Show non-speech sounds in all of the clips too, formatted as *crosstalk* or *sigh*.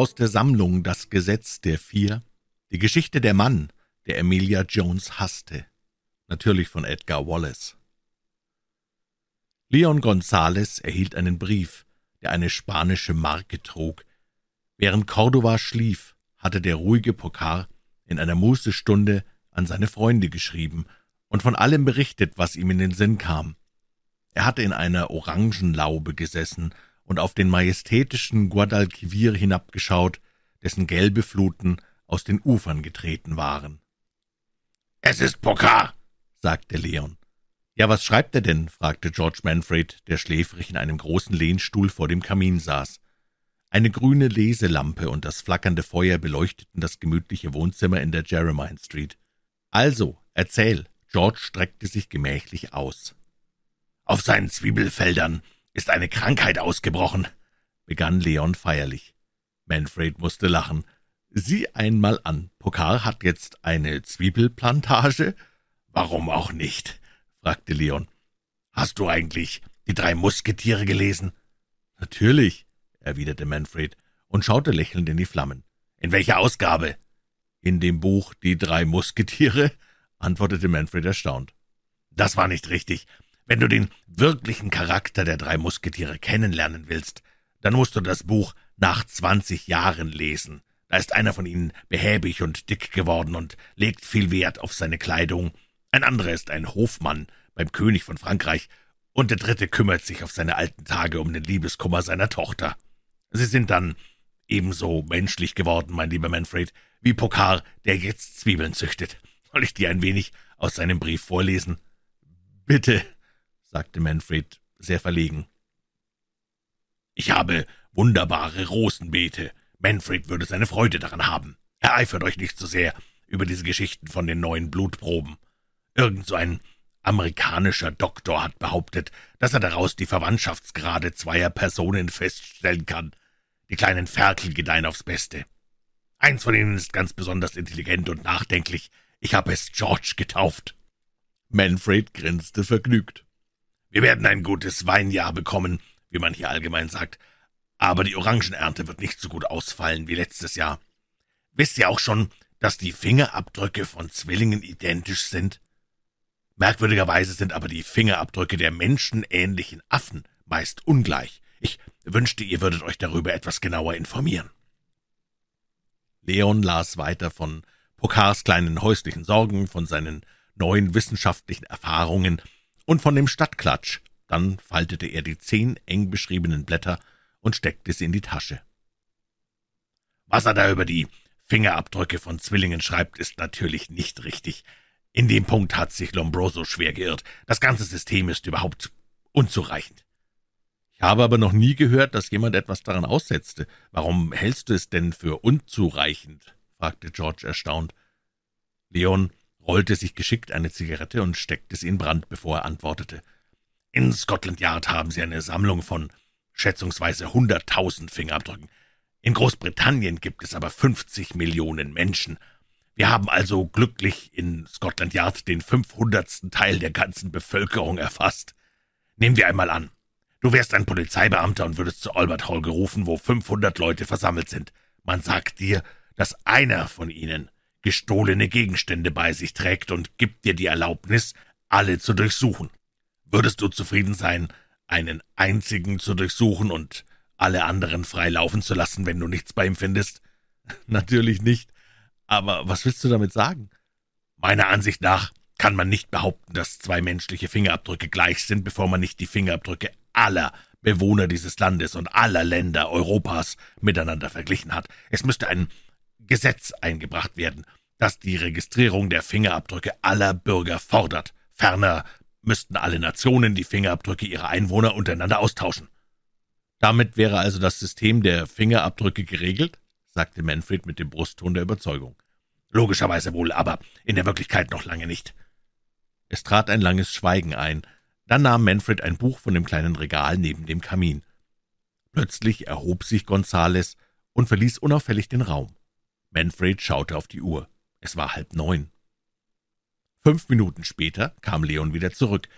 aus der Sammlung »Das Gesetz der Vier«, die Geschichte der Mann, der Emilia Jones hasste, natürlich von Edgar Wallace. Leon Gonzales erhielt einen Brief, der eine spanische Marke trug. Während Cordova schlief, hatte der ruhige Pokar in einer Mußestunde an seine Freunde geschrieben und von allem berichtet, was ihm in den Sinn kam. Er hatte in einer Orangenlaube gesessen und auf den majestätischen Guadalquivir hinabgeschaut, dessen gelbe Fluten aus den Ufern getreten waren. »Es ist Pokar«, sagte Leon. »Ja, was schreibt er denn?« fragte George Manfred, der schläfrig in einem großen Lehnstuhl vor dem Kamin saß. Eine grüne Leselampe und das flackernde Feuer beleuchteten das gemütliche Wohnzimmer in der Jeremiah Street. »Also, erzähl!« George streckte sich gemächlich aus. »Auf seinen Zwiebelfeldern ist eine Krankheit ausgebrochen«, begann Leon feierlich. Manfred musste lachen. »Sieh einmal an, Pokar hat jetzt eine Zwiebelplantage?« »Warum auch nicht?« fragte Leon. »Hast du eigentlich die drei Musketiere gelesen?« »Natürlich«, erwiderte Manfred und schaute lächelnd in die Flammen. »In welcher Ausgabe?« »In dem Buch Die drei Musketiere«, antwortete Manfred erstaunt. »Das war nicht richtig. Wenn du den wirklichen Charakter der drei Musketiere kennenlernen willst, dann musst du das Buch nach zwanzig Jahren lesen. Da ist einer von ihnen behäbig und dick geworden und legt viel Wert auf seine Kleidung, ein anderer ist ein Hofmann beim König von Frankreich, und der dritte kümmert sich auf seine alten Tage um den Liebeskummer seiner Tochter. Sie sind dann ebenso menschlich geworden, mein lieber Manfred, wie Pokar, der jetzt Zwiebeln züchtet. Soll ich dir ein wenig aus seinem Brief vorlesen? Bitte, sagte Manfred, sehr verlegen. Ich habe wunderbare Rosenbeete. Manfred würde seine Freude daran haben. Ereifert euch nicht zu so sehr über diese Geschichten von den neuen Blutproben. Irgend so ein amerikanischer Doktor hat behauptet, dass er daraus die Verwandtschaftsgrade zweier Personen feststellen kann. Die kleinen Ferkel gedeihen aufs Beste. Eins von ihnen ist ganz besonders intelligent und nachdenklich. Ich habe es George getauft. Manfred grinste vergnügt. Wir werden ein gutes Weinjahr bekommen, wie man hier allgemein sagt, aber die Orangenernte wird nicht so gut ausfallen wie letztes Jahr. Wisst ihr auch schon, dass die Fingerabdrücke von Zwillingen identisch sind? Merkwürdigerweise sind aber die Fingerabdrücke der menschenähnlichen Affen meist ungleich. Ich wünschte, ihr würdet euch darüber etwas genauer informieren. Leon las weiter von Pokars kleinen häuslichen Sorgen, von seinen neuen wissenschaftlichen Erfahrungen und von dem Stadtklatsch. Dann faltete er die zehn eng beschriebenen Blätter und steckte sie in die Tasche. Was er da über die Fingerabdrücke von Zwillingen schreibt, ist natürlich nicht richtig. In dem Punkt hat sich Lombroso schwer geirrt. Das ganze System ist überhaupt unzureichend. Ich habe aber noch nie gehört, dass jemand etwas daran aussetzte. Warum hältst du es denn für unzureichend? fragte George erstaunt. Leon rollte sich geschickt eine Zigarette und steckte sie in Brand, bevor er antwortete. In Scotland Yard haben sie eine Sammlung von schätzungsweise hunderttausend Fingerabdrücken. In Großbritannien gibt es aber fünfzig Millionen Menschen. Wir haben also glücklich in Scotland Yard den fünfhundertsten Teil der ganzen Bevölkerung erfasst. Nehmen wir einmal an, du wärst ein Polizeibeamter und würdest zu Albert Hall gerufen, wo fünfhundert Leute versammelt sind. Man sagt dir, dass einer von ihnen gestohlene Gegenstände bei sich trägt und gibt dir die Erlaubnis, alle zu durchsuchen. Würdest du zufrieden sein, einen einzigen zu durchsuchen und alle anderen frei laufen zu lassen, wenn du nichts bei ihm findest? *laughs* Natürlich nicht. Aber was willst du damit sagen? Meiner Ansicht nach kann man nicht behaupten, dass zwei menschliche Fingerabdrücke gleich sind, bevor man nicht die Fingerabdrücke aller Bewohner dieses Landes und aller Länder Europas miteinander verglichen hat. Es müsste ein Gesetz eingebracht werden, das die Registrierung der Fingerabdrücke aller Bürger fordert. Ferner müssten alle Nationen die Fingerabdrücke ihrer Einwohner untereinander austauschen. Damit wäre also das System der Fingerabdrücke geregelt? sagte Manfred mit dem Brustton der Überzeugung. Logischerweise wohl, aber in der Wirklichkeit noch lange nicht. Es trat ein langes Schweigen ein. Dann nahm Manfred ein Buch von dem kleinen Regal neben dem Kamin. Plötzlich erhob sich Gonzales und verließ unauffällig den Raum. Manfred schaute auf die Uhr. Es war halb neun. Fünf Minuten später kam Leon wieder zurück.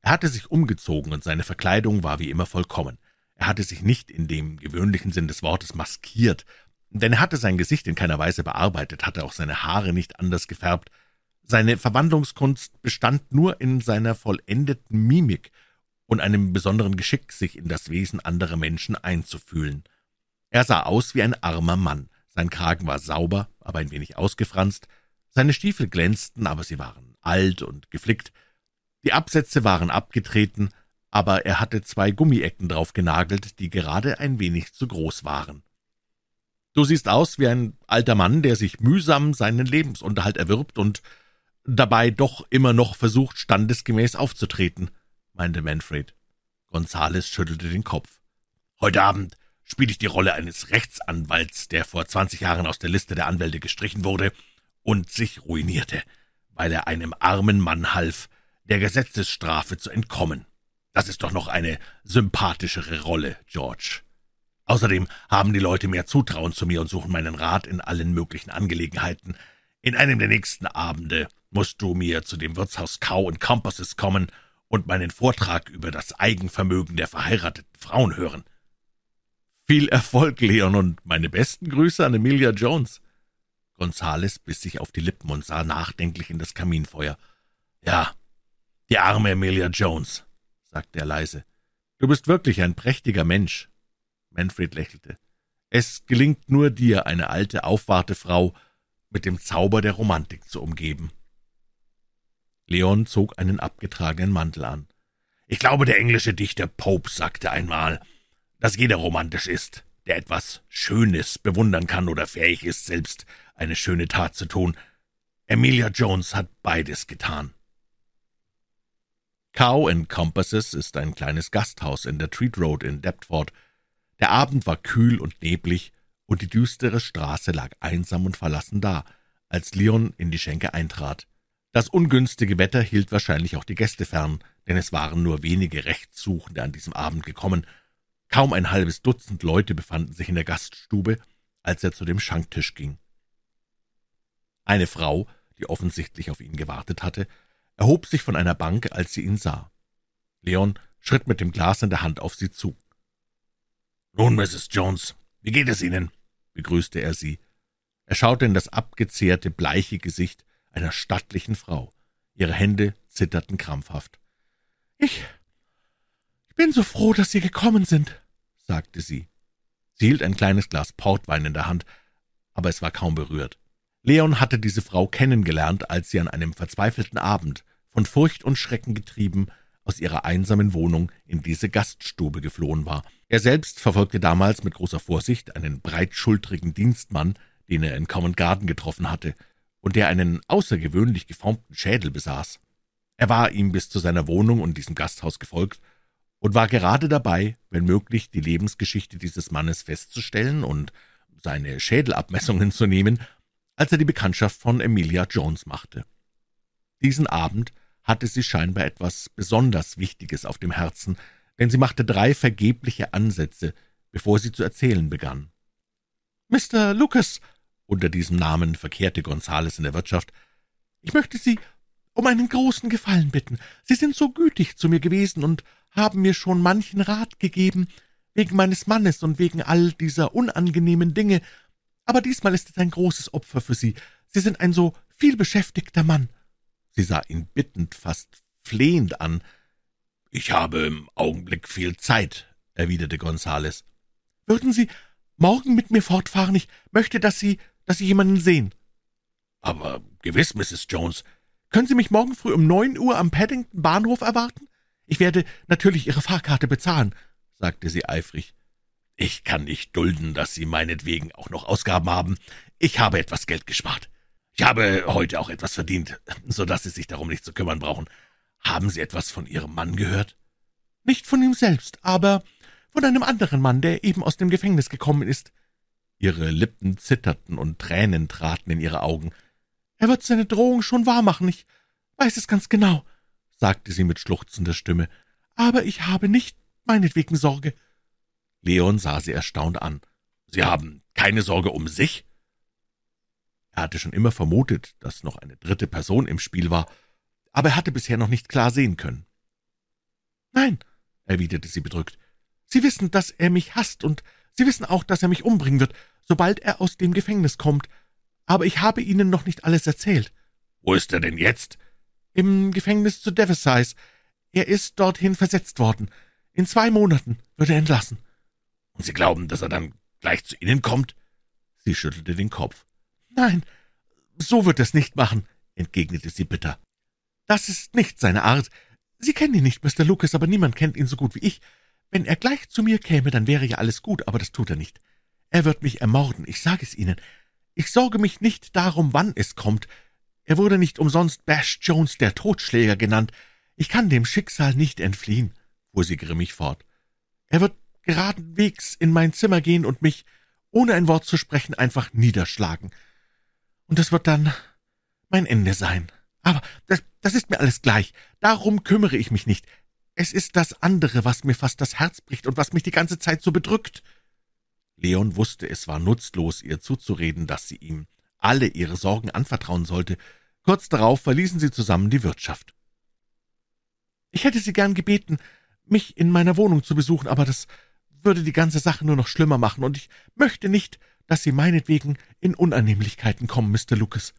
Er hatte sich umgezogen und seine Verkleidung war wie immer vollkommen. Er hatte sich nicht in dem gewöhnlichen Sinn des Wortes maskiert, denn er hatte sein Gesicht in keiner Weise bearbeitet, hatte auch seine Haare nicht anders gefärbt. Seine Verwandlungskunst bestand nur in seiner vollendeten Mimik und einem besonderen Geschick, sich in das Wesen anderer Menschen einzufühlen. Er sah aus wie ein armer Mann. Sein Kragen war sauber, aber ein wenig ausgefranst. Seine Stiefel glänzten, aber sie waren alt und geflickt. Die Absätze waren abgetreten, aber er hatte zwei Gummiecken drauf genagelt, die gerade ein wenig zu groß waren. Du siehst aus wie ein alter Mann, der sich mühsam seinen Lebensunterhalt erwirbt und dabei doch immer noch versucht, standesgemäß aufzutreten, meinte Manfred. Gonzales schüttelte den Kopf. Heute Abend spiele ich die Rolle eines Rechtsanwalts, der vor zwanzig Jahren aus der Liste der Anwälte gestrichen wurde und sich ruinierte, weil er einem armen Mann half, der Gesetzesstrafe zu entkommen. Das ist doch noch eine sympathischere Rolle, George. Außerdem haben die Leute mehr Zutrauen zu mir und suchen meinen Rat in allen möglichen Angelegenheiten. In einem der nächsten Abende musst du mir zu dem Wirtshaus Cow und Compasses kommen und meinen Vortrag über das Eigenvermögen der verheirateten Frauen hören. Viel Erfolg, Leon, und meine besten Grüße an Emilia Jones. Gonzales biss sich auf die Lippen und sah nachdenklich in das Kaminfeuer. Ja, die arme Emilia Jones, sagte er leise. Du bist wirklich ein prächtiger Mensch. Manfred lächelte. Es gelingt nur dir, eine alte, aufwarte Frau mit dem Zauber der Romantik zu umgeben. Leon zog einen abgetragenen Mantel an. Ich glaube, der englische Dichter Pope sagte einmal, dass jeder romantisch ist, der etwas Schönes bewundern kann oder fähig ist, selbst eine schöne Tat zu tun. Emilia Jones hat beides getan. Cow and Compasses ist ein kleines Gasthaus in der Treat Road in Deptford. Der Abend war kühl und neblig, und die düstere Straße lag einsam und verlassen da, als Leon in die Schenke eintrat. Das ungünstige Wetter hielt wahrscheinlich auch die Gäste fern, denn es waren nur wenige Rechtssuchende an diesem Abend gekommen. Kaum ein halbes Dutzend Leute befanden sich in der Gaststube, als er zu dem Schanktisch ging. Eine Frau, die offensichtlich auf ihn gewartet hatte, erhob sich von einer Bank, als sie ihn sah. Leon schritt mit dem Glas in der Hand auf sie zu. »Nun, Mrs. Jones, wie geht es Ihnen?« begrüßte er sie. Er schaute in das abgezehrte, bleiche Gesicht einer stattlichen Frau. Ihre Hände zitterten krampfhaft. »Ich ich bin so froh, dass Sie gekommen sind«, sagte sie. Sie hielt ein kleines Glas Portwein in der Hand, aber es war kaum berührt. Leon hatte diese Frau kennengelernt, als sie an einem verzweifelten Abend von Furcht und Schrecken getrieben, aus ihrer einsamen Wohnung in diese Gaststube geflohen war. Er selbst verfolgte damals mit großer Vorsicht einen breitschultrigen Dienstmann, den er in Covent Garden getroffen hatte, und der einen außergewöhnlich geformten Schädel besaß. Er war ihm bis zu seiner Wohnung und diesem Gasthaus gefolgt und war gerade dabei, wenn möglich, die Lebensgeschichte dieses Mannes festzustellen und seine Schädelabmessungen zu nehmen, als er die Bekanntschaft von Emilia Jones machte. Diesen Abend hatte sie scheinbar etwas besonders Wichtiges auf dem Herzen, denn sie machte drei vergebliche Ansätze, bevor sie zu erzählen begann. »Mr. Lucas«, unter diesem Namen verkehrte Gonzales in der Wirtschaft, »ich möchte Sie um einen großen Gefallen bitten. Sie sind so gütig zu mir gewesen und haben mir schon manchen Rat gegeben, wegen meines Mannes und wegen all dieser unangenehmen Dinge, aber diesmal ist es ein großes Opfer für Sie. Sie sind ein so vielbeschäftigter Mann.« Sie sah ihn bittend, fast flehend an. »Ich habe im Augenblick viel Zeit«, erwiderte Gonzales. »Würden Sie morgen mit mir fortfahren? Ich möchte, dass Sie, dass Sie jemanden sehen.« »Aber gewiss, Mrs. Jones. Können Sie mich morgen früh um neun Uhr am Paddington Bahnhof erwarten? Ich werde natürlich Ihre Fahrkarte bezahlen«, sagte sie eifrig. »Ich kann nicht dulden, dass Sie meinetwegen auch noch Ausgaben haben. Ich habe etwas Geld gespart. Ich habe heute auch etwas verdient, so dass Sie sich darum nicht zu kümmern brauchen. Haben Sie etwas von Ihrem Mann gehört?« »Nicht von ihm selbst, aber von einem anderen Mann, der eben aus dem Gefängnis gekommen ist.« Ihre Lippen zitterten und Tränen traten in ihre Augen. »Er wird seine Drohung schon wahrmachen, ich weiß es ganz genau«, sagte sie mit schluchzender Stimme, »aber ich habe nicht meinetwegen Sorge.« Leon sah sie erstaunt an. »Sie haben keine Sorge um sich?« er hatte schon immer vermutet, dass noch eine dritte Person im Spiel war, aber er hatte bisher noch nicht klar sehen können. »Nein«, erwiderte sie bedrückt, »Sie wissen, dass er mich hasst, und Sie wissen auch, dass er mich umbringen wird. sobald er aus dem Gefängnis kommt. Aber ich habe Ihnen noch nicht alles erzählt.« »Wo ist er denn jetzt?« »Im Gefängnis zu Devonshire. Er ist dorthin versetzt worden. In zwei Monaten wird er entlassen.« »Und Sie glauben, dass er dann gleich zu Ihnen kommt?« Sie schüttelte den Kopf. »Nein, so wird es nicht machen«, entgegnete sie bitter. »Das ist nicht seine Art. Sie kennen ihn nicht, Mr. Lucas, aber niemand kennt ihn so gut wie ich. Wenn er gleich zu mir käme, dann wäre ja alles gut, aber das tut er nicht. Er wird mich ermorden, ich sage es Ihnen. Ich sorge mich nicht darum, wann es kommt. Er wurde nicht umsonst Bash Jones, der Totschläger, genannt. Ich kann dem Schicksal nicht entfliehen, fuhr sie grimmig fort. Er wird geradenwegs in mein Zimmer gehen und mich, ohne ein Wort zu sprechen, einfach niederschlagen. Und das wird dann mein Ende sein. Aber das, das ist mir alles gleich. Darum kümmere ich mich nicht. Es ist das andere, was mir fast das Herz bricht und was mich die ganze Zeit so bedrückt. Leon wusste, es war nutzlos, ihr zuzureden, dass sie ihm alle ihre Sorgen anvertrauen sollte. Kurz darauf verließen sie zusammen die Wirtschaft. Ich hätte Sie gern gebeten, mich in meiner Wohnung zu besuchen, aber das würde die ganze Sache nur noch schlimmer machen, und ich möchte nicht, dass Sie meinetwegen in Unannehmlichkeiten kommen, Mr. Lucas.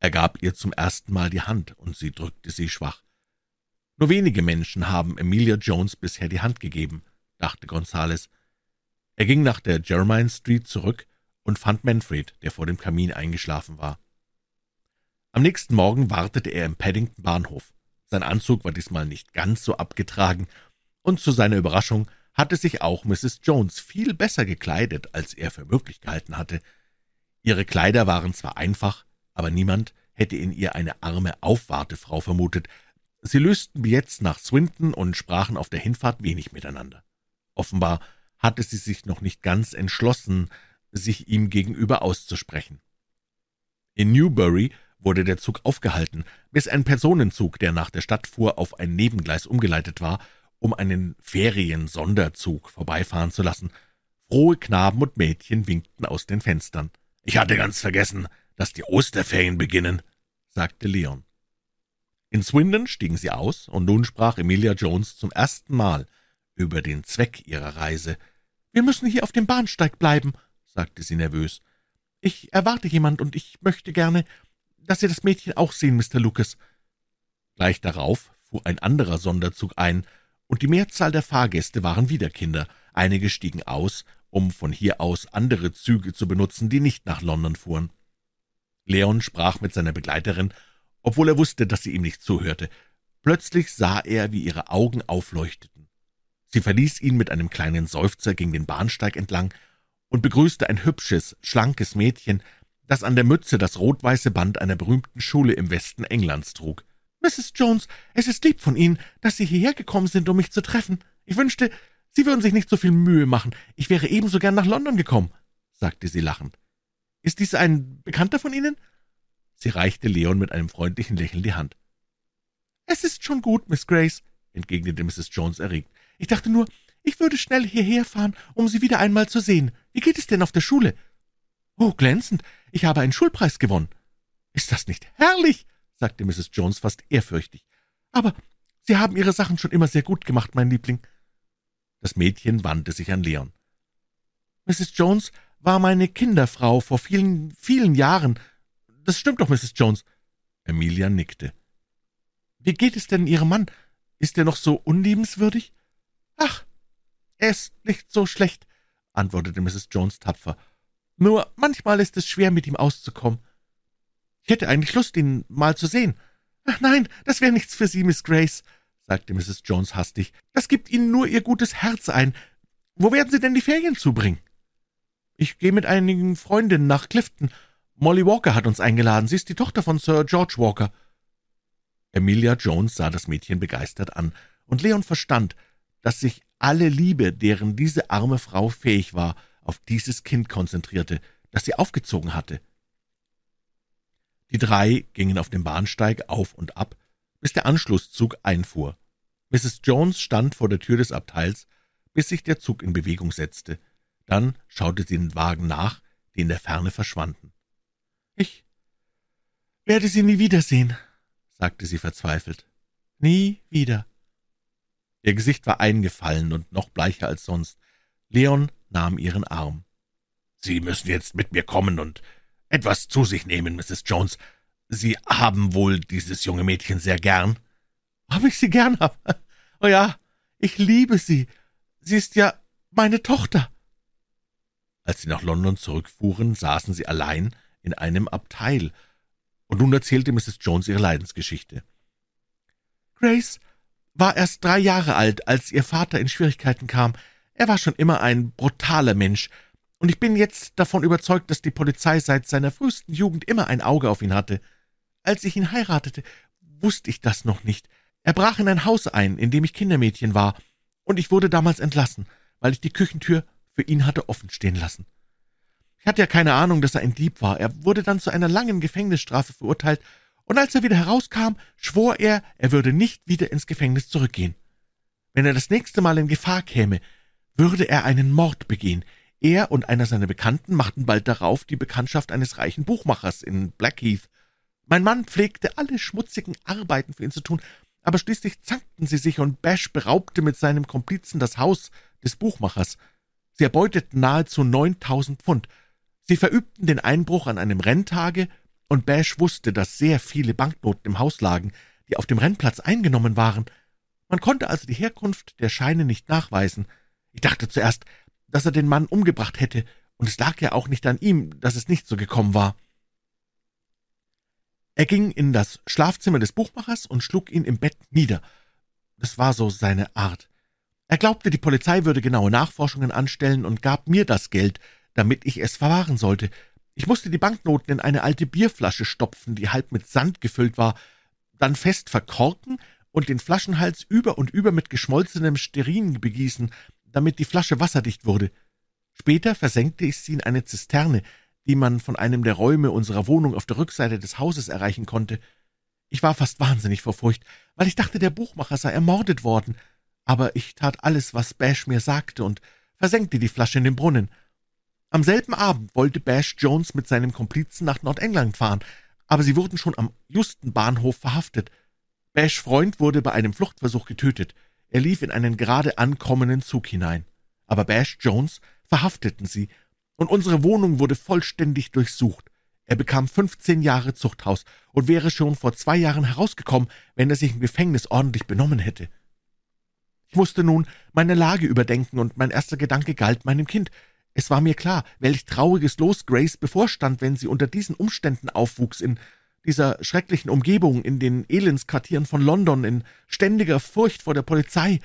Er gab ihr zum ersten Mal die Hand, und sie drückte sie schwach. Nur wenige Menschen haben Emilia Jones bisher die Hand gegeben, dachte Gonzales. Er ging nach der Jermyn Street zurück und fand Manfred, der vor dem Kamin eingeschlafen war. Am nächsten Morgen wartete er im Paddington Bahnhof. Sein Anzug war diesmal nicht ganz so abgetragen, und zu seiner Überraschung hatte sich auch Mrs. Jones viel besser gekleidet, als er für möglich gehalten hatte. Ihre Kleider waren zwar einfach, aber niemand hätte in ihr eine arme Aufwartefrau vermutet. Sie lösten Billets nach Swinton und sprachen auf der Hinfahrt wenig miteinander. Offenbar hatte sie sich noch nicht ganz entschlossen, sich ihm gegenüber auszusprechen. In Newbury wurde der Zug aufgehalten, bis ein Personenzug, der nach der Stadt fuhr, auf ein Nebengleis umgeleitet war um einen Ferien-Sonderzug vorbeifahren zu lassen. Frohe Knaben und Mädchen winkten aus den Fenstern. »Ich hatte ganz vergessen, dass die Osterferien beginnen«, sagte Leon. In Swindon stiegen sie aus, und nun sprach Emilia Jones zum ersten Mal über den Zweck ihrer Reise. »Wir müssen hier auf dem Bahnsteig bleiben«, sagte sie nervös. »Ich erwarte jemand, und ich möchte gerne, dass Sie das Mädchen auch sehen, Mr. Lucas.« Gleich darauf fuhr ein anderer Sonderzug ein, und die Mehrzahl der Fahrgäste waren wieder Kinder. Einige stiegen aus, um von hier aus andere Züge zu benutzen, die nicht nach London fuhren. Leon sprach mit seiner Begleiterin, obwohl er wusste, dass sie ihm nicht zuhörte. Plötzlich sah er, wie ihre Augen aufleuchteten. Sie verließ ihn mit einem kleinen Seufzer gegen den Bahnsteig entlang und begrüßte ein hübsches, schlankes Mädchen, das an der Mütze das rot-weiße Band einer berühmten Schule im Westen Englands trug. »Mrs. Jones, es ist lieb von Ihnen, dass Sie hierher gekommen sind, um mich zu treffen. Ich wünschte, Sie würden sich nicht so viel Mühe machen. Ich wäre ebenso gern nach London gekommen«, sagte sie lachend. »Ist dies ein Bekannter von Ihnen?« Sie reichte Leon mit einem freundlichen Lächeln die Hand. »Es ist schon gut, Miss Grace«, entgegnete Mrs. Jones erregt. »Ich dachte nur, ich würde schnell hierher fahren, um Sie wieder einmal zu sehen. Wie geht es denn auf der Schule?« »Oh, glänzend. Ich habe einen Schulpreis gewonnen.« »Ist das nicht herrlich?« sagte Mrs. Jones fast ehrfürchtig. »Aber Sie haben Ihre Sachen schon immer sehr gut gemacht, mein Liebling.« Das Mädchen wandte sich an Leon. »Mrs. Jones war meine Kinderfrau vor vielen, vielen Jahren. Das stimmt doch, Mrs. Jones.« Emilia nickte. »Wie geht es denn Ihrem Mann? Ist er noch so unliebenswürdig?« »Ach, er ist nicht so schlecht«, antwortete Mrs. Jones tapfer. »Nur manchmal ist es schwer, mit ihm auszukommen. Ich hätte eigentlich Lust, ihn mal zu sehen.« »Ach nein, das wäre nichts für Sie, Miss Grace«, sagte Mrs. Jones hastig. »Das gibt Ihnen nur Ihr gutes Herz ein. Wo werden Sie denn die Ferien zubringen?« »Ich gehe mit einigen Freundinnen nach Clifton. Molly Walker hat uns eingeladen. Sie ist die Tochter von Sir George Walker.« Emilia Jones sah das Mädchen begeistert an, und Leon verstand, dass sich alle Liebe, deren diese arme Frau fähig war, auf dieses Kind konzentrierte, das sie aufgezogen hatte. Die drei gingen auf dem Bahnsteig auf und ab, bis der Anschlusszug einfuhr. Mrs. Jones stand vor der Tür des Abteils, bis sich der Zug in Bewegung setzte. Dann schaute sie den Wagen nach, die in der Ferne verschwanden. »Ich werde Sie nie wiedersehen«, sagte sie verzweifelt. »Nie wieder.« Ihr Gesicht war eingefallen und noch bleicher als sonst. Leon nahm ihren Arm. Sie müssen jetzt mit mir kommen und etwas zu sich nehmen, Mrs. Jones. Sie haben wohl dieses junge Mädchen sehr gern? Ob ich sie gern hab? *laughs* Oh ja, ich liebe sie. Sie ist ja meine Tochter. Als sie nach London zurückfuhren, saßen sie allein in einem Abteil, und nun erzählte Mrs. Jones ihre Leidensgeschichte. Grace war erst drei Jahre alt, als ihr Vater in Schwierigkeiten kam. Er war schon immer ein brutaler Mensch, und ich bin jetzt davon überzeugt, dass die Polizei seit seiner frühesten Jugend immer ein Auge auf ihn hatte. Als ich ihn heiratete, wusste ich das noch nicht. Er brach in ein Haus ein, in dem ich Kindermädchen war, und ich wurde damals entlassen, weil ich die Küchentür für ihn hatte offen stehen lassen. Ich hatte ja keine Ahnung, dass er ein Dieb war. Er wurde dann zu einer langen Gefängnisstrafe verurteilt, und als er wieder herauskam, schwor er, er würde nicht wieder ins Gefängnis zurückgehen. Wenn er das nächste Mal in Gefahr käme, würde er einen Mord begehen. Er und einer seiner Bekannten machten bald darauf die Bekanntschaft eines reichen Buchmachers in Blackheath. Mein Mann pflegte alle schmutzigen Arbeiten für ihn zu tun, aber schließlich zankten sie sich und Bash beraubte mit seinem Komplizen das Haus des Buchmachers. Sie erbeuteten nahezu neuntausend Pfund. Sie verübten den Einbruch an einem Renntage, und Bash wusste, dass sehr viele Banknoten im Haus lagen, die auf dem Rennplatz eingenommen waren. Man konnte also die Herkunft der Scheine nicht nachweisen. Ich dachte zuerst, dass er den Mann umgebracht hätte, und es lag ja auch nicht an ihm, dass es nicht so gekommen war. Er ging in das Schlafzimmer des Buchmachers und schlug ihn im Bett nieder. Das war so seine Art. Er glaubte, die Polizei würde genaue Nachforschungen anstellen und gab mir das Geld, damit ich es verwahren sollte. Ich musste die Banknoten in eine alte Bierflasche stopfen, die halb mit Sand gefüllt war, dann fest verkorken und den Flaschenhals über und über mit geschmolzenem Sterin begießen, damit die Flasche wasserdicht wurde. Später versenkte ich sie in eine Zisterne, die man von einem der Räume unserer Wohnung auf der Rückseite des Hauses erreichen konnte. Ich war fast wahnsinnig vor Furcht, weil ich dachte, der Buchmacher sei ermordet worden, aber ich tat alles, was Bash mir sagte, und versenkte die Flasche in den Brunnen. Am selben Abend wollte Bash Jones mit seinem Komplizen nach Nordengland fahren, aber sie wurden schon am Justenbahnhof verhaftet. Bash Freund wurde bei einem Fluchtversuch getötet. Er lief in einen gerade ankommenden Zug hinein. Aber Bash Jones verhafteten sie und unsere Wohnung wurde vollständig durchsucht. Er bekam fünfzehn Jahre Zuchthaus und wäre schon vor zwei Jahren herausgekommen, wenn er sich im Gefängnis ordentlich benommen hätte. Ich musste nun meine Lage überdenken, und mein erster Gedanke galt meinem Kind. Es war mir klar, welch trauriges Los Grace bevorstand, wenn sie unter diesen Umständen aufwuchs, in dieser schrecklichen Umgebung, in den Elendsquartieren von London, in ständiger Furcht vor der Polizei.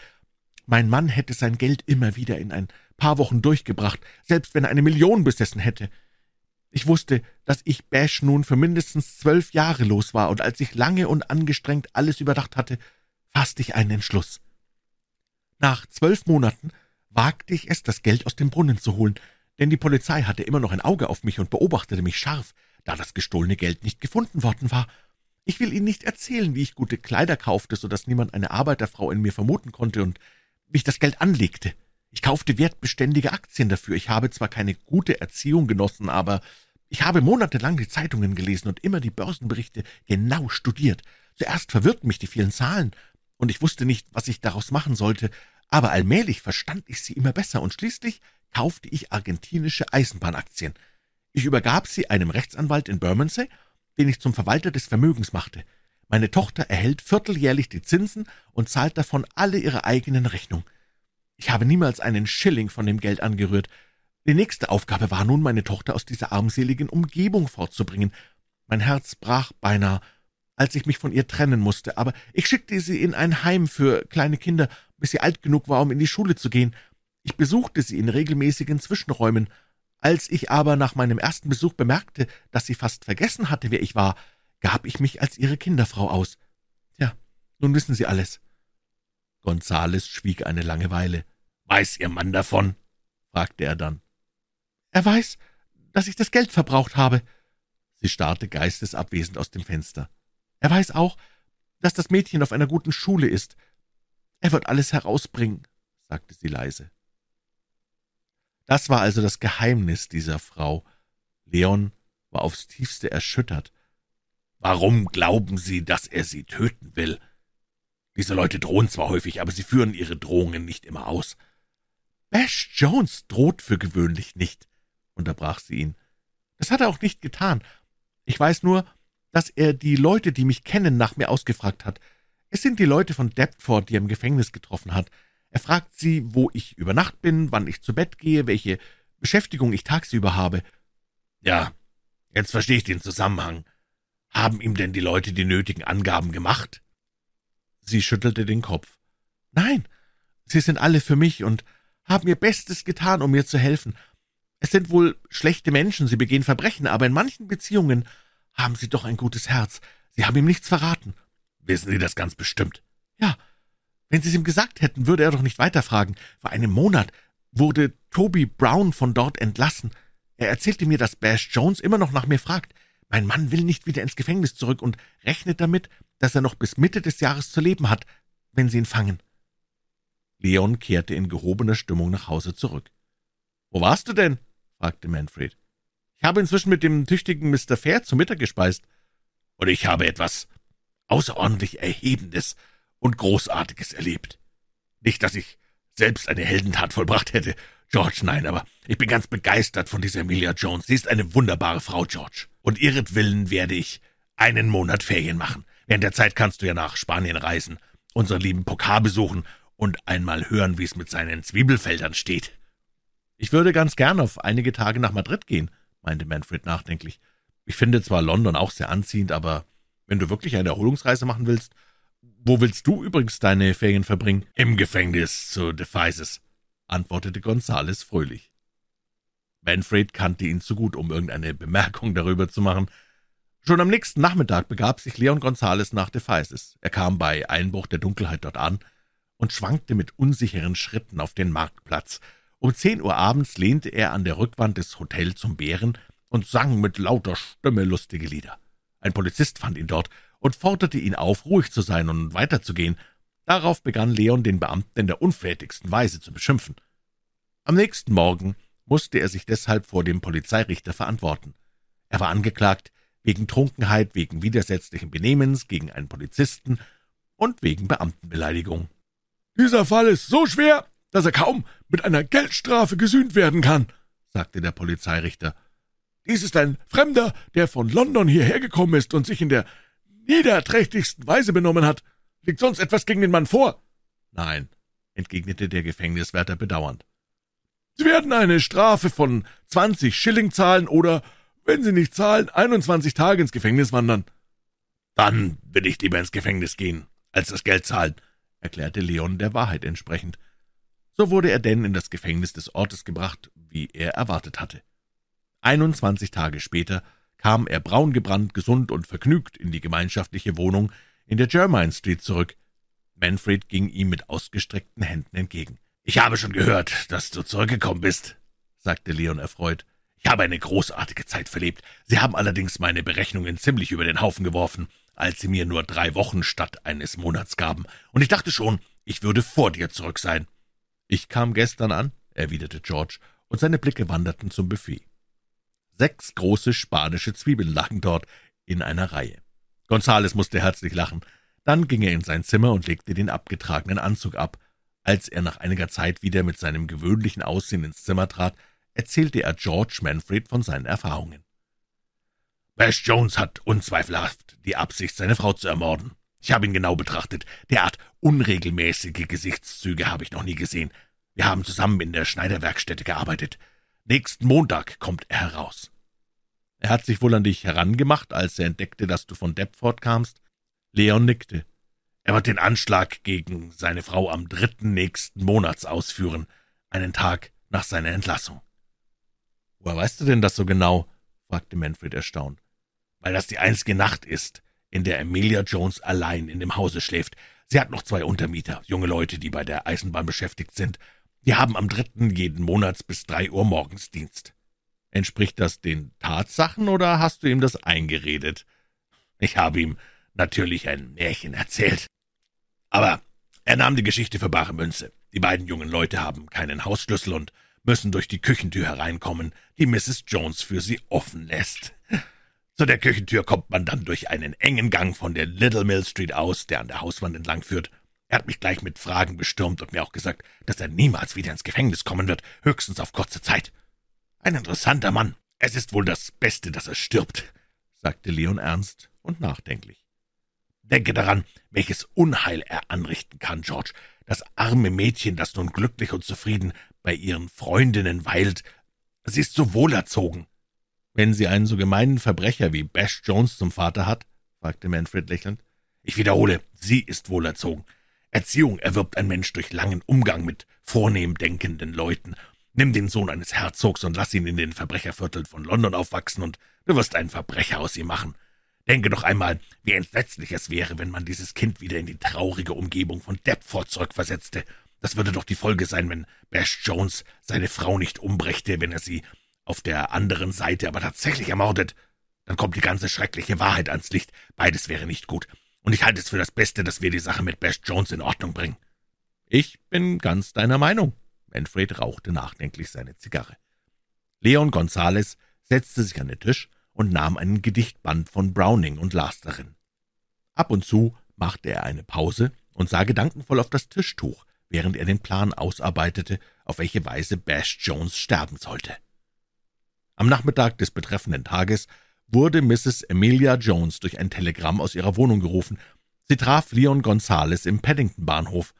Mein Mann hätte sein Geld immer wieder in ein paar Wochen durchgebracht, selbst wenn er eine Million besessen hätte. Ich wusste, dass ich Bash nun für mindestens zwölf Jahre los war, und als ich lange und angestrengt alles überdacht hatte, fasste ich einen Entschluss. Nach zwölf Monaten wagte ich es, das Geld aus dem Brunnen zu holen, denn die Polizei hatte immer noch ein Auge auf mich und beobachtete mich scharf, da das gestohlene Geld nicht gefunden worden war. Ich will Ihnen nicht erzählen, wie ich gute Kleider kaufte, so dass niemand eine Arbeiterfrau in mir vermuten konnte und wie ich das Geld anlegte. Ich kaufte wertbeständige Aktien dafür. Ich habe zwar keine gute Erziehung genossen, aber ich habe monatelang die Zeitungen gelesen und immer die Börsenberichte genau studiert. Zuerst verwirrten mich die vielen Zahlen, und ich wusste nicht, was ich daraus machen sollte, aber allmählich verstand ich sie immer besser, und schließlich kaufte ich argentinische Eisenbahnaktien. Ich übergab sie einem Rechtsanwalt in Bermondsey, den ich zum Verwalter des Vermögens machte. Meine Tochter erhält vierteljährlich die Zinsen und zahlt davon alle ihre eigenen Rechnungen. Ich habe niemals einen Schilling von dem Geld angerührt. Die nächste Aufgabe war nun, meine Tochter aus dieser armseligen Umgebung fortzubringen. Mein Herz brach beinahe, als ich mich von ihr trennen musste, aber ich schickte sie in ein Heim für kleine Kinder, bis sie alt genug war, um in die Schule zu gehen. Ich besuchte sie in regelmäßigen Zwischenräumen. Als ich aber nach meinem ersten Besuch bemerkte, dass sie fast vergessen hatte, wer ich war, gab ich mich als ihre Kinderfrau aus. Ja, nun wissen Sie alles. Gonzales schwieg eine lange Weile. »Weiß Ihr Mann davon?« fragte er dann. »Er weiß, dass ich das Geld verbraucht habe.« Sie starrte geistesabwesend aus dem Fenster. »Er weiß auch, dass das Mädchen auf einer guten Schule ist. Er wird alles herausbringen«, sagte sie leise. Das war also das Geheimnis dieser Frau. Leon war aufs tiefste erschüttert. »Warum glauben Sie, dass er Sie töten will?« diese Leute drohen zwar häufig, aber sie führen ihre Drohungen nicht immer aus. Bash Jones droht für gewöhnlich nicht. unterbrach sie ihn. Das hat er auch nicht getan. Ich weiß nur, dass er die Leute, die mich kennen, nach mir ausgefragt hat. Es sind die Leute von Deptford, die er im Gefängnis getroffen hat. Er fragt sie, wo ich über Nacht bin, wann ich zu Bett gehe, welche Beschäftigung ich tagsüber habe. Ja, jetzt verstehe ich den Zusammenhang. Haben ihm denn die Leute die nötigen Angaben gemacht? Sie schüttelte den Kopf. Nein, sie sind alle für mich und haben ihr Bestes getan, um mir zu helfen. Es sind wohl schlechte Menschen, sie begehen Verbrechen, aber in manchen Beziehungen haben Sie doch ein gutes Herz. Sie haben ihm nichts verraten. Wissen Sie das ganz bestimmt? Ja. Wenn Sie es ihm gesagt hätten, würde er doch nicht weiterfragen. Vor einem Monat wurde Toby Brown von dort entlassen. Er erzählte mir, dass Bash Jones immer noch nach mir fragt. Mein Mann will nicht wieder ins Gefängnis zurück und rechnet damit, dass er noch bis Mitte des Jahres zu leben hat, wenn sie ihn fangen. Leon kehrte in gehobener Stimmung nach Hause zurück. »Wo warst du denn?« fragte Manfred. »Ich habe inzwischen mit dem tüchtigen Mr. Fair zu Mittag gespeist.« »Und ich habe etwas außerordentlich Erhebendes und Großartiges erlebt. Nicht, dass ich selbst eine Heldentat vollbracht hätte, George, nein, aber ich bin ganz begeistert von dieser Emilia Jones. Sie ist eine wunderbare Frau, George. Und ihretwillen werde ich einen Monat Ferien machen. Während der Zeit kannst du ja nach Spanien reisen, unseren lieben Pokar besuchen und einmal hören, wie es mit seinen Zwiebelfeldern steht. Ich würde ganz gern auf einige Tage nach Madrid gehen, meinte Manfred nachdenklich. Ich finde zwar London auch sehr anziehend, aber wenn du wirklich eine Erholungsreise machen willst, wo willst du übrigens deine Ferien verbringen? Im Gefängnis zu Defices, antwortete Gonzales fröhlich. Manfred kannte ihn zu gut, um irgendeine Bemerkung darüber zu machen. Schon am nächsten Nachmittag begab sich Leon Gonzales nach Defices. Er kam bei Einbruch der Dunkelheit dort an und schwankte mit unsicheren Schritten auf den Marktplatz. Um zehn Uhr abends lehnte er an der Rückwand des Hotels zum Bären und sang mit lauter Stimme lustige Lieder. Ein Polizist fand ihn dort und forderte ihn auf, ruhig zu sein und weiterzugehen. Darauf begann Leon den Beamten in der unflätigsten Weise zu beschimpfen. Am nächsten Morgen musste er sich deshalb vor dem Polizeirichter verantworten. Er war angeklagt wegen Trunkenheit, wegen widersetzlichen Benehmens gegen einen Polizisten und wegen Beamtenbeleidigung. Dieser Fall ist so schwer, dass er kaum mit einer Geldstrafe gesühnt werden kann, sagte der Polizeirichter. Dies ist ein Fremder, der von London hierher gekommen ist und sich in der niederträchtigsten Weise benommen hat. Liegt sonst etwas gegen den Mann vor? Nein, entgegnete der Gefängniswärter bedauernd. Sie werden eine Strafe von zwanzig Schilling zahlen oder, wenn Sie nicht zahlen, einundzwanzig Tage ins Gefängnis wandern. Dann will ich lieber ins Gefängnis gehen, als das Geld zahlen, erklärte Leon der Wahrheit entsprechend. So wurde er denn in das Gefängnis des Ortes gebracht, wie er erwartet hatte. Einundzwanzig Tage später kam er braungebrannt, gesund und vergnügt in die gemeinschaftliche Wohnung in der Jermyn Street zurück. Manfred ging ihm mit ausgestreckten Händen entgegen. »Ich habe schon gehört, dass du zurückgekommen bist«, sagte Leon erfreut. »Ich habe eine großartige Zeit verlebt. Sie haben allerdings meine Berechnungen ziemlich über den Haufen geworfen, als Sie mir nur drei Wochen statt eines Monats gaben, und ich dachte schon, ich würde vor dir zurück sein.« »Ich kam gestern an«, erwiderte George, und seine Blicke wanderten zum Buffet. Sechs große spanische Zwiebeln lagen dort in einer Reihe. Gonzales musste herzlich lachen. Dann ging er in sein Zimmer und legte den abgetragenen Anzug ab, als er nach einiger Zeit wieder mit seinem gewöhnlichen Aussehen ins Zimmer trat, erzählte er George Manfred von seinen Erfahrungen. Bash Jones hat unzweifelhaft die Absicht, seine Frau zu ermorden. Ich habe ihn genau betrachtet. Derart unregelmäßige Gesichtszüge habe ich noch nie gesehen. Wir haben zusammen in der Schneiderwerkstätte gearbeitet. Nächsten Montag kommt er heraus. Er hat sich wohl an dich herangemacht, als er entdeckte, dass du von Deptford kamst? Leon nickte. Er wird den Anschlag gegen seine Frau am dritten nächsten Monats ausführen, einen Tag nach seiner Entlassung. Woher weißt du denn das so genau? fragte Manfred erstaunt. Weil das die einzige Nacht ist, in der Emilia Jones allein in dem Hause schläft. Sie hat noch zwei Untermieter, junge Leute, die bei der Eisenbahn beschäftigt sind. Die haben am dritten jeden Monats bis drei Uhr morgens Dienst. Entspricht das den Tatsachen oder hast du ihm das eingeredet? Ich habe ihm natürlich ein Märchen erzählt. Aber er nahm die Geschichte für bare Münze. Die beiden jungen Leute haben keinen Hausschlüssel und müssen durch die Küchentür hereinkommen, die Mrs. Jones für sie offen lässt. Zu der Küchentür kommt man dann durch einen engen Gang von der Little Mill Street aus, der an der Hauswand entlang führt. Er hat mich gleich mit Fragen bestürmt und mir auch gesagt, dass er niemals wieder ins Gefängnis kommen wird, höchstens auf kurze Zeit. Ein interessanter Mann. Es ist wohl das Beste, dass er stirbt, sagte Leon ernst und nachdenklich. Denke daran, welches Unheil er anrichten kann, George. Das arme Mädchen, das nun glücklich und zufrieden bei ihren Freundinnen weilt, sie ist so wohlerzogen. Wenn sie einen so gemeinen Verbrecher wie Bash Jones zum Vater hat, fragte Manfred lächelnd. Ich wiederhole, sie ist wohlerzogen. Erziehung erwirbt ein Mensch durch langen Umgang mit vornehm denkenden Leuten. Nimm den Sohn eines Herzogs und lass ihn in den Verbrechervierteln von London aufwachsen, und du wirst einen Verbrecher aus ihm machen. Denke doch einmal, wie entsetzlich es wäre, wenn man dieses Kind wieder in die traurige Umgebung von Deptford zurückversetzte. Das würde doch die Folge sein, wenn Bash Jones seine Frau nicht umbrächte, wenn er sie auf der anderen Seite aber tatsächlich ermordet. Dann kommt die ganze schreckliche Wahrheit ans Licht. Beides wäre nicht gut. Und ich halte es für das Beste, dass wir die Sache mit Bash Jones in Ordnung bringen. Ich bin ganz deiner Meinung. Manfred rauchte nachdenklich seine Zigarre. Leon Gonzales setzte sich an den Tisch und nahm einen Gedichtband von Browning und las darin. Ab und zu machte er eine Pause und sah gedankenvoll auf das Tischtuch, während er den Plan ausarbeitete, auf welche Weise Bash Jones sterben sollte. Am Nachmittag des betreffenden Tages wurde Mrs. Emilia Jones durch ein Telegramm aus ihrer Wohnung gerufen. Sie traf Leon Gonzales im Paddington-Bahnhof.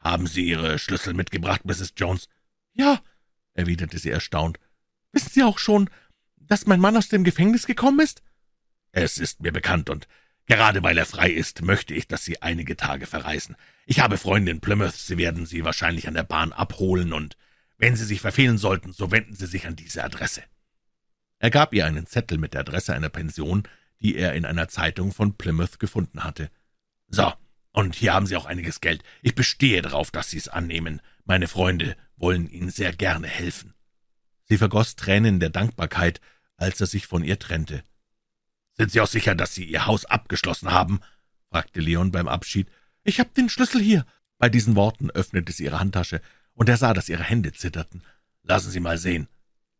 »Haben Sie Ihre Schlüssel mitgebracht, Mrs. Jones?« »Ja«, erwiderte sie erstaunt. »Wissen Sie auch schon, dass mein Mann aus dem Gefängnis gekommen ist?« »Es ist mir bekannt, und gerade weil er frei ist, möchte ich, dass Sie einige Tage verreisen. Ich habe Freunde in Plymouth, sie werden Sie wahrscheinlich an der Bahn abholen, und wenn Sie sich verfehlen sollten, so wenden Sie sich an diese Adresse.« Er gab ihr einen Zettel mit der Adresse einer Pension, die er in einer Zeitung von Plymouth gefunden hatte. »So, und hier haben Sie auch einiges Geld. Ich bestehe darauf, dass Sie es annehmen. Meine Freunde wollen Ihnen sehr gerne helfen.« Sie vergoß Tränen der Dankbarkeit, als er sich von ihr trennte. »Sind Sie auch sicher, dass Sie Ihr Haus abgeschlossen haben?« fragte Leon beim Abschied. »Ich hab den Schlüssel hier.« Bei diesen Worten öffnete sie ihre Handtasche, und er sah, dass ihre Hände zitterten. »Lassen Sie mal sehen.«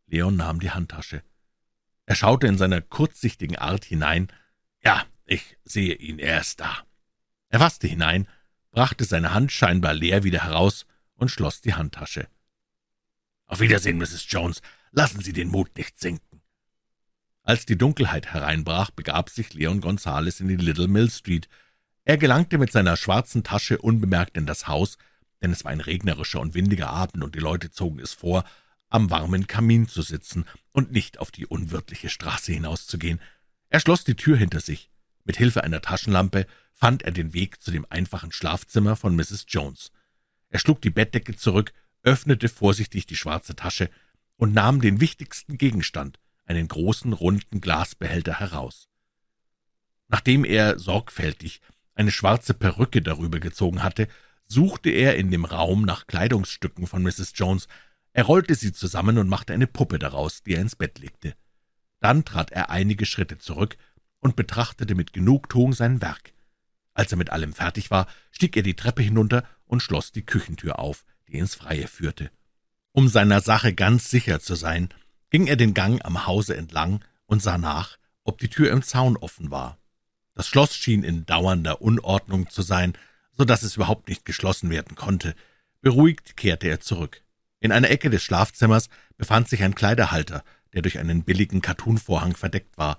Leon nahm die Handtasche. Er schaute in seiner kurzsichtigen Art hinein. »Ja, ich sehe ihn, er ist da.« Er fasste hinein, brachte seine Hand scheinbar leer wieder heraus und schloss die Handtasche. »Auf Wiedersehen, Mrs. Jones. Lassen Sie den Mut nicht sinken.« als die Dunkelheit hereinbrach, begab sich Leon Gonzales in die Little Mill Street. Er gelangte mit seiner schwarzen Tasche unbemerkt in das Haus, denn es war ein regnerischer und windiger Abend, und die Leute zogen es vor, am warmen Kamin zu sitzen und nicht auf die unwirtliche Straße hinauszugehen. Er schloss die Tür hinter sich. Mit Hilfe einer Taschenlampe fand er den Weg zu dem einfachen Schlafzimmer von Mrs. Jones. Er schlug die Bettdecke zurück, öffnete vorsichtig die schwarze Tasche und nahm den wichtigsten Gegenstand, einen großen, runden Glasbehälter heraus. Nachdem er sorgfältig eine schwarze Perücke darüber gezogen hatte, suchte er in dem Raum nach Kleidungsstücken von Mrs. Jones. Er rollte sie zusammen und machte eine Puppe daraus, die er ins Bett legte. Dann trat er einige Schritte zurück und betrachtete mit Genugtuung sein Werk. Als er mit allem fertig war, stieg er die Treppe hinunter und schloss die Küchentür auf, die ins Freie führte. Um seiner Sache ganz sicher zu sein, ging er den Gang am Hause entlang und sah nach, ob die Tür im Zaun offen war. Das Schloss schien in dauernder Unordnung zu sein, so dass es überhaupt nicht geschlossen werden konnte. Beruhigt kehrte er zurück. In einer Ecke des Schlafzimmers befand sich ein Kleiderhalter, der durch einen billigen Kattunvorhang verdeckt war.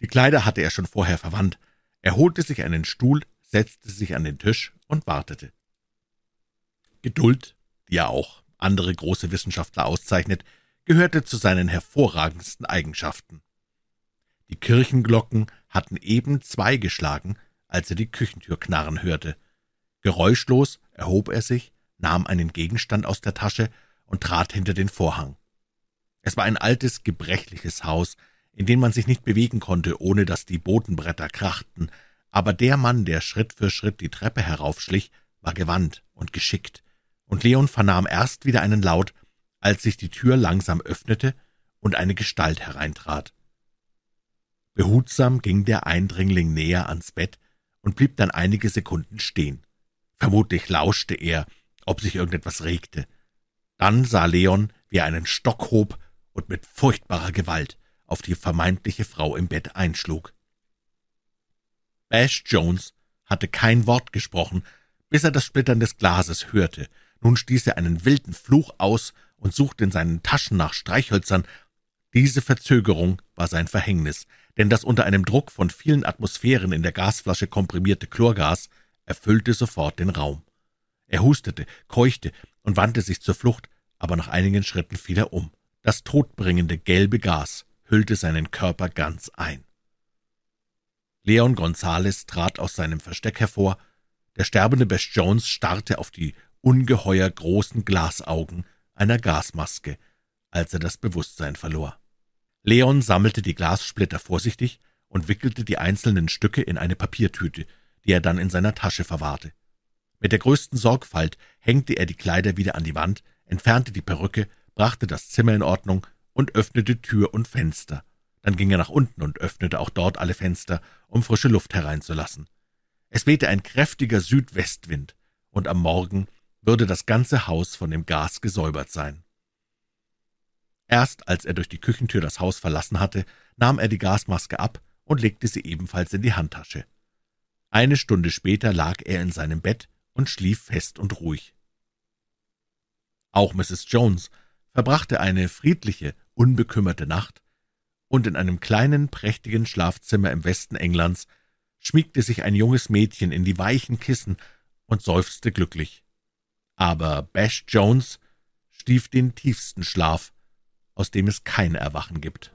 Die Kleider hatte er schon vorher verwandt. Er holte sich einen Stuhl, setzte sich an den Tisch und wartete. Geduld, die ja auch andere große Wissenschaftler auszeichnet, gehörte zu seinen hervorragendsten Eigenschaften. Die Kirchenglocken hatten eben zwei geschlagen, als er die Küchentür knarren hörte. Geräuschlos erhob er sich, nahm einen Gegenstand aus der Tasche und trat hinter den Vorhang. Es war ein altes, gebrechliches Haus, in dem man sich nicht bewegen konnte, ohne dass die Bodenbretter krachten, aber der Mann, der Schritt für Schritt die Treppe heraufschlich, war gewandt und geschickt, und Leon vernahm erst wieder einen Laut, als sich die Tür langsam öffnete und eine Gestalt hereintrat. Behutsam ging der Eindringling näher ans Bett und blieb dann einige Sekunden stehen. Vermutlich lauschte er, ob sich irgendetwas regte. Dann sah Leon, wie er einen Stock hob und mit furchtbarer Gewalt auf die vermeintliche Frau im Bett einschlug. Bash Jones hatte kein Wort gesprochen, bis er das Splittern des Glases hörte. Nun stieß er einen wilden Fluch aus und suchte in seinen Taschen nach Streichhölzern. Diese Verzögerung war sein Verhängnis, denn das unter einem Druck von vielen Atmosphären in der Gasflasche komprimierte Chlorgas erfüllte sofort den Raum. Er hustete, keuchte und wandte sich zur Flucht, aber nach einigen Schritten fiel er um. Das todbringende gelbe Gas hüllte seinen Körper ganz ein. Leon Gonzales trat aus seinem Versteck hervor. Der sterbende Bess Jones starrte auf die ungeheuer großen Glasaugen einer Gasmaske, als er das Bewusstsein verlor. Leon sammelte die Glassplitter vorsichtig und wickelte die einzelnen Stücke in eine Papiertüte, die er dann in seiner Tasche verwahrte. Mit der größten Sorgfalt hängte er die Kleider wieder an die Wand, entfernte die Perücke, brachte das Zimmer in Ordnung und öffnete Tür und Fenster. Dann ging er nach unten und öffnete auch dort alle Fenster, um frische Luft hereinzulassen. Es wehte ein kräftiger Südwestwind, und am Morgen würde das ganze Haus von dem Gas gesäubert sein. Erst als er durch die Küchentür das Haus verlassen hatte, nahm er die Gasmaske ab und legte sie ebenfalls in die Handtasche. Eine Stunde später lag er in seinem Bett und schlief fest und ruhig. Auch Mrs. Jones verbrachte eine friedliche, unbekümmerte Nacht, und in einem kleinen, prächtigen Schlafzimmer im Westen Englands schmiegte sich ein junges Mädchen in die weichen Kissen und seufzte glücklich. Aber Bash Jones schlief den tiefsten Schlaf, aus dem es kein Erwachen gibt.